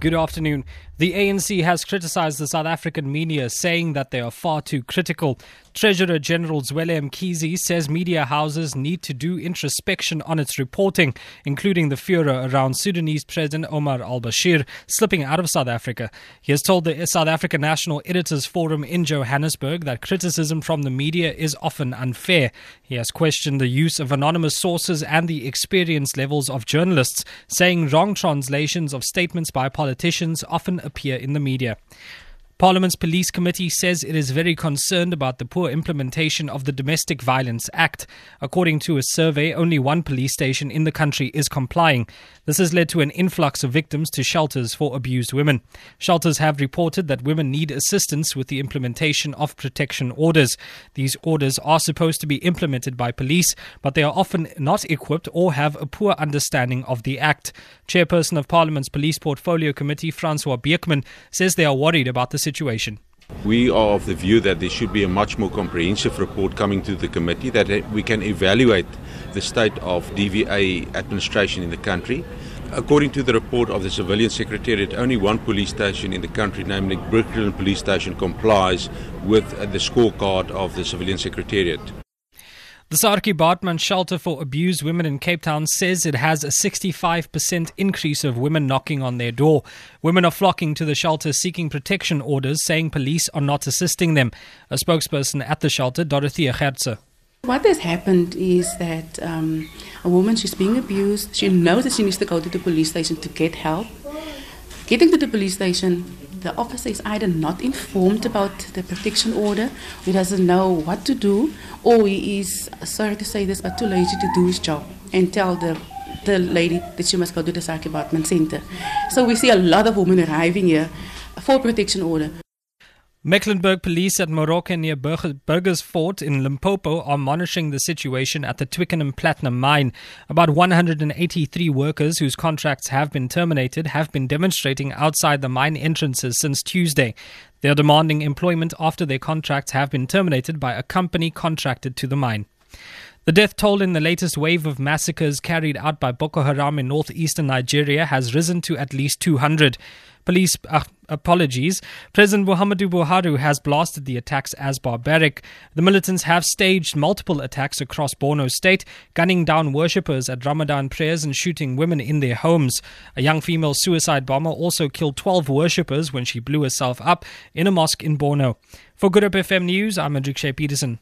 Good afternoon. The ANC has criticized the South African media, saying that they are far too critical. Treasurer General Zweli Mkhize says media houses need to do introspection on its reporting, including the furor around Sudanese President Omar al Bashir slipping out of South Africa. He has told the South African National Editors Forum in Johannesburg that criticism from the media is often unfair. He has questioned the use of anonymous sources and the experience levels of journalists, saying wrong translations of statements by politicians often appear in the media. Parliament's Police Committee says it is very concerned about the poor implementation of the Domestic Violence Act. According to a survey, only one police station in the country is complying. This has led to an influx of victims to shelters for abused women. Shelters have reported that women need assistance with the implementation of protection orders. These orders are supposed to be implemented by police, but they are often not equipped or have a poor understanding of the Act. Chairperson of Parliament's Police Portfolio Committee, Francois Beukman, says they are worried about the situation. We are of the view that there should be a much more comprehensive report coming to the committee that we can evaluate the state of DVA administration in the country. According to the report of the Civilian Secretariat, only one police station in the country, namely Brooklyn Police Station, complies with the scorecard of the Civilian Secretariat. The Saartjie Baartman Shelter for Abused Women in Cape Town says it has a 65% increase of women knocking on their door. Women are flocking to the shelter seeking protection orders, saying police are not assisting them. A spokesperson at the shelter, Dorothea Gertze. What has happened is that um, a woman, she's being abused. She knows that she needs to go to the police station to get help. Getting to the police station, the officer is either not informed about the protection order, he doesn't know what to do, or he is, sorry to say this, but too lazy to do his job and tell the the lady that she must go to the Saartjie Baartman Center. So we see a lot of women arriving here for protection order. Mecklenburg police at Moroka near Burgers Fort in Limpopo are monitoring the situation at the Twickenham Platinum Mine. About 183 workers whose contracts have been terminated have been demonstrating outside the mine entrances since Tuesday. They are demanding employment after their contracts have been terminated by a company contracted to the mine. The death toll in the latest wave of massacres carried out by Boko Haram in northeastern Nigeria has risen to at least 200. Police uh, apologies. President Muhammadu Buhari has blasted the attacks as barbaric. The militants have staged multiple attacks across Borno state, gunning down worshippers at Ramadan prayers and shooting women in their homes. A young female suicide bomber also killed 12 worshippers when she blew herself up in a mosque in Borno. For Good Hope FM News, I'm Andrik Shea Peterson.